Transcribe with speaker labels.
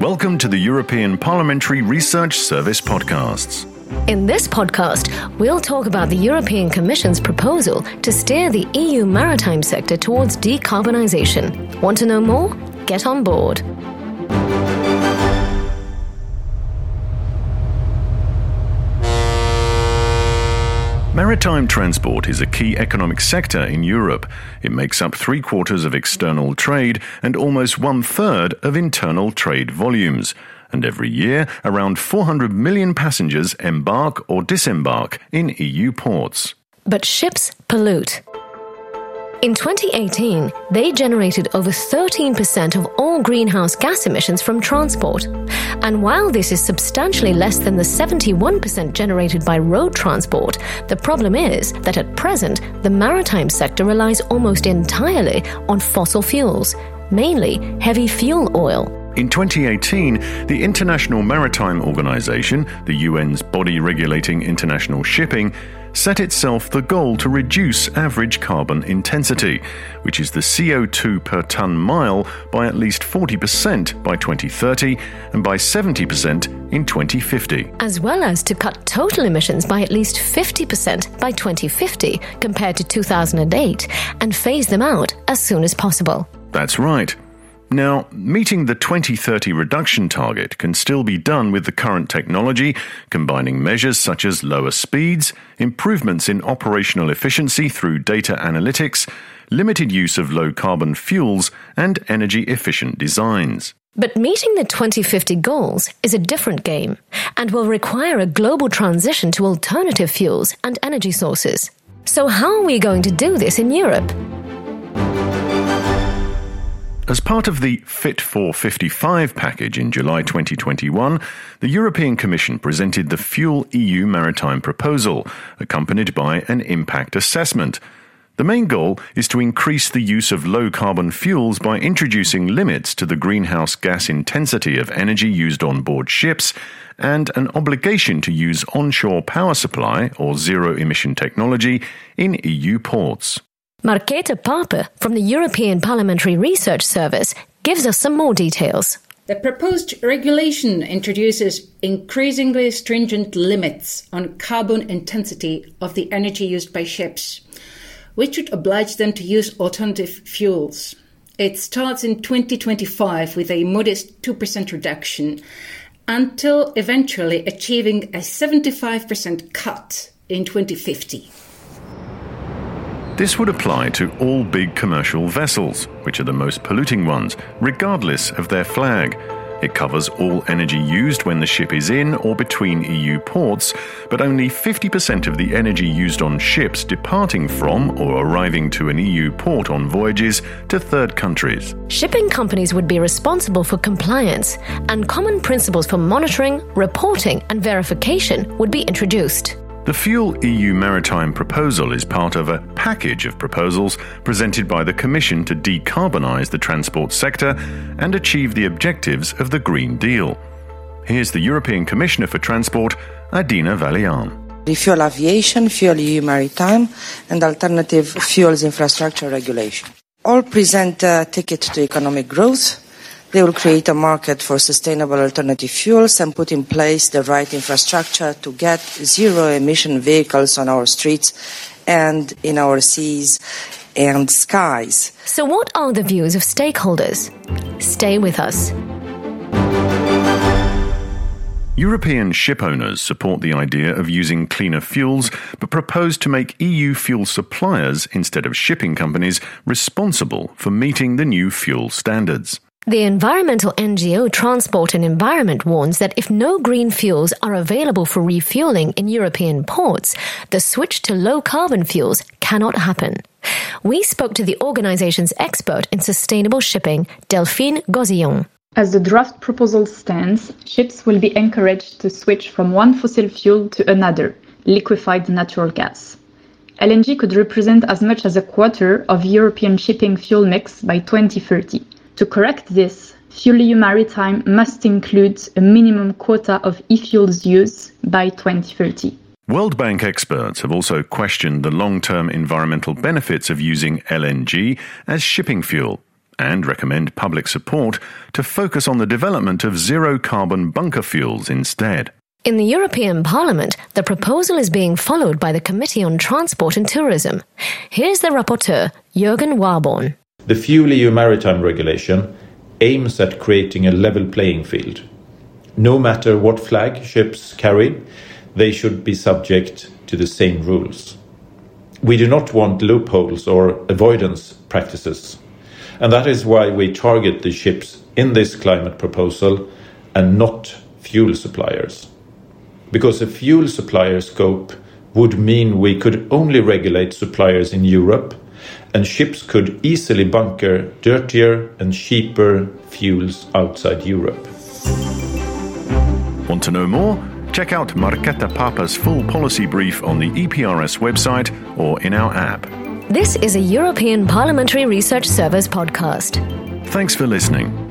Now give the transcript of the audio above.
Speaker 1: Welcome to the European Parliamentary Research Service podcasts.
Speaker 2: In this podcast, we'll talk about the European Commission's proposal to steer the EU maritime sector towards decarbonisation. Want to know more? Get on board.
Speaker 1: Maritime transport is a key economic sector in Europe. It makes up three quarters of external trade and almost one third of internal trade volumes. And every year, around 400 million passengers embark or disembark in EU ports.
Speaker 2: But ships pollute. In 2018, they generated over 13% of all greenhouse gas emissions from transport. And while this is substantially less than the 71% generated by road transport, the problem is that at present, the maritime sector relies almost entirely on fossil fuels, mainly heavy fuel oil.
Speaker 1: In 2018, the International Maritime Organization, the UN's body regulating international shipping, set itself the goal to reduce average carbon intensity, which is the CO2 per tonne mile, by at least 40% by 2030 and by 70% in 2050.
Speaker 2: As well as to cut total emissions by at least 50% by 2050 compared to 2008 and phase them out as soon as possible.
Speaker 1: That's right. Now, meeting the 2030 reduction target can still be done with the current technology, combining measures such as lower speeds, improvements in operational efficiency through data analytics, limited use of low carbon fuels, and energy efficient designs.
Speaker 2: But meeting the 2050 goals is a different game and will require a global transition to alternative fuels and energy sources. So, how are we going to do this in Europe?
Speaker 1: As part of the Fit for 55 package in July 2021, the European Commission presented the Fuel EU Maritime proposal, accompanied by an impact assessment. The main goal is to increase the use of low carbon fuels by introducing limits to the greenhouse gas intensity of energy used on board ships and an obligation to use onshore power supply or zero emission technology in EU ports.
Speaker 2: Marketa Pape from the European Parliamentary Research Service gives us some more details.
Speaker 3: The proposed regulation introduces increasingly stringent limits on carbon intensity of the energy used by ships, which would oblige them to use alternative fuels. It starts in 2025 with a modest 2% reduction until eventually achieving a 75% cut in 2050.
Speaker 1: This would apply to all big commercial vessels, which are the most polluting ones, regardless of their flag. It covers all energy used when the ship is in or between EU ports, but only 50% of the energy used on ships departing from or arriving to an EU port on voyages to third countries.
Speaker 2: Shipping companies would be responsible for compliance, and common principles for monitoring, reporting, and verification would be introduced.
Speaker 1: The Fuel EU Maritime proposal is part of a package of proposals presented by the Commission to decarbonise the transport sector and achieve the objectives of the Green Deal. Here's the European Commissioner for Transport, Adina Vălean.
Speaker 4: Refuel Aviation, Fuel EU Maritime, and Alternative Fuels Infrastructure Regulation. All present a ticket to economic growth they will create a market for sustainable alternative fuels and put in place the right infrastructure to get zero emission vehicles on our streets and in our seas and skies.
Speaker 2: So, what are the views of stakeholders? Stay with us.
Speaker 1: European ship owners support the idea of using cleaner fuels, but propose to make EU fuel suppliers, instead of shipping companies, responsible for meeting the new fuel standards.
Speaker 2: The environmental NGO Transport and Environment warns that if no green fuels are available for refueling in European ports, the switch to low carbon fuels cannot happen. We spoke to the organization's expert in sustainable shipping, Delphine Gozillon.
Speaker 5: As the draft proposal stands, ships will be encouraged to switch from one fossil fuel to another, liquefied natural gas. LNG could represent as much as a quarter of European shipping fuel mix by 2030. To correct this, FuelEU Maritime must include a minimum quota of e-fuels use by 2030.
Speaker 1: World Bank experts have also questioned the long term environmental benefits of using LNG as shipping fuel. and recommend public support to focus on the development of zero carbon bunker fuels instead.
Speaker 2: In the European Parliament, the proposal is being followed by the Committee on Transport and Tourism. Here's the rapporteur, Jürgen Warborn.
Speaker 6: The Fuel EU Maritime Regulation aims at creating a level playing field. No matter what flag ships carry, they should be subject to the same rules. We do not want loopholes or avoidance practices, and that is why we target the ships in this climate proposal and not fuel suppliers because a fuel supplier scope would mean we could only regulate suppliers in Europe and ships could easily bunker dirtier and cheaper fuels outside Europe.
Speaker 1: Want to know more? Check out Marketa Pape's full policy brief on the EPRS website or in our app.
Speaker 2: This is a European Parliamentary Research Service podcast.
Speaker 1: Thanks for listening.